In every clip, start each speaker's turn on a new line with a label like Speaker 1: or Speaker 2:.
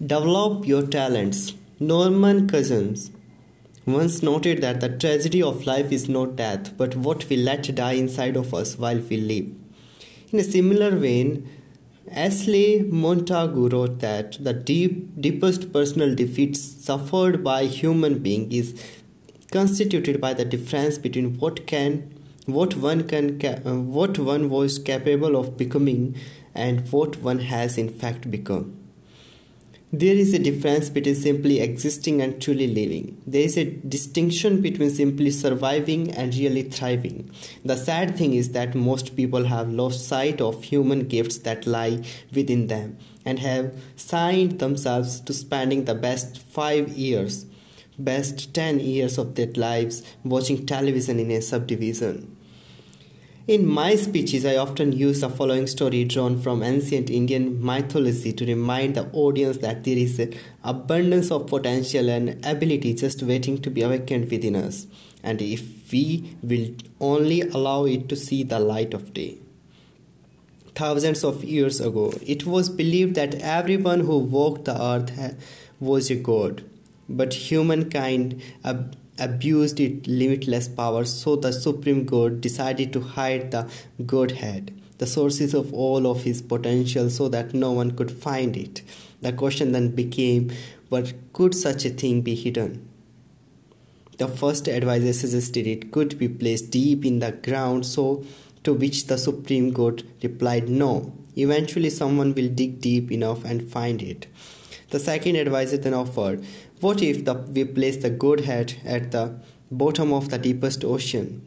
Speaker 1: Develop your talents. Norman Cousins once noted that the tragedy of life is not death, but what we let die inside of us while we live. In a similar vein, Ashley Montagu wrote that the deep, deepest personal defeat suffered by human being is constituted by the difference between what can what one can what one was capable of becoming and what one has in fact become there is a difference between simply existing and truly living. There is a distinction between simply surviving and really thriving. The sad thing is that most people have lost sight of human gifts that lie within them and have signed themselves to spending the best five years, best 10 years of their lives watching television in a subdivision. In my speeches, I often use the following story drawn from ancient Indian mythology to remind the audience that there is an abundance of potential and ability just waiting to be awakened within us, and if we will only allow it to see the light of day. Thousands of years ago, it was believed that everyone who walked the earth was a god, but humankind abused its limitless power, so the Supreme God decided to hide the Godhead, the sources of all of his potential, so that no one could find it. The question then became what could such a thing be hidden? The first advisor suggested it could be placed deep in the ground, so to which the Supreme God replied no. Eventually, someone will dig deep enough and find it. The second advisor then offered, What if the, we place the Godhead at the bottom of the deepest ocean?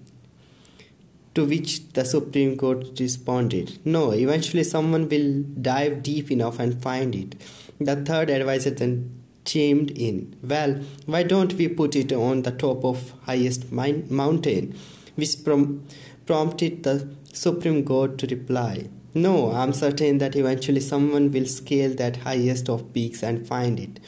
Speaker 1: To which the Supreme God responded, No, eventually someone will dive deep enough and find it. The third advisor then chimed in, Well, why don't we put it on the top of highest mountain? Which prom- prompted the Supreme God to reply, no, I'm certain that eventually someone will scale that highest of peaks and find it.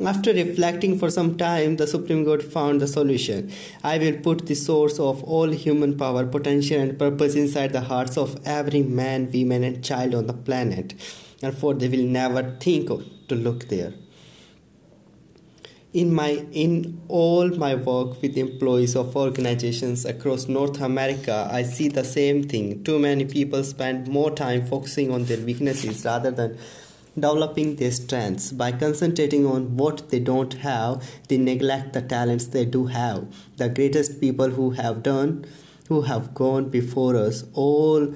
Speaker 1: After reflecting for some time, the Supreme God found the solution. I will put the source of all human power, potential, and purpose inside the hearts of every man, woman, and child on the planet. Therefore, they will never think to look there in my in all my work with employees of organizations across north america i see the same thing. Too many people spend more time focusing on their weaknesses rather than developing their strengths. By concentrating on what they don't have they neglect the talents they do have. The greatest people who have done who have gone before us all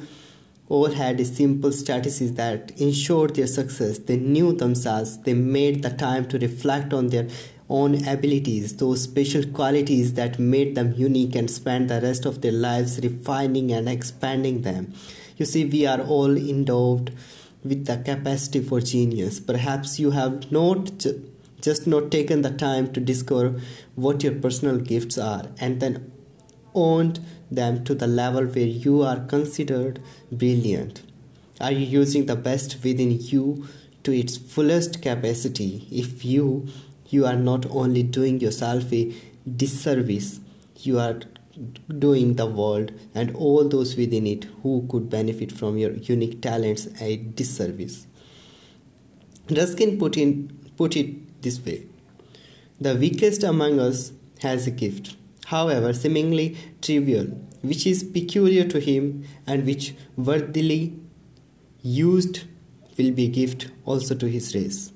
Speaker 1: all had simple strategies that ensured their success. They knew themselves. They made the time to reflect on their own abilities, those special qualities that made them unique, and spend the rest of their lives refining and expanding them. You see, we are all endowed with the capacity for genius. Perhaps you have not ju- just not taken the time to discover what your personal gifts are and then owned them to the level where you are considered brilliant. Are you using the best within you to its fullest capacity? If you you are not only doing yourself a disservice, you are doing the world and all those within it who could benefit from your unique talents a disservice. Ruskin put, in, put it this way The weakest among us has a gift, however seemingly trivial, which is peculiar to him and which worthily used will be a gift also to his race.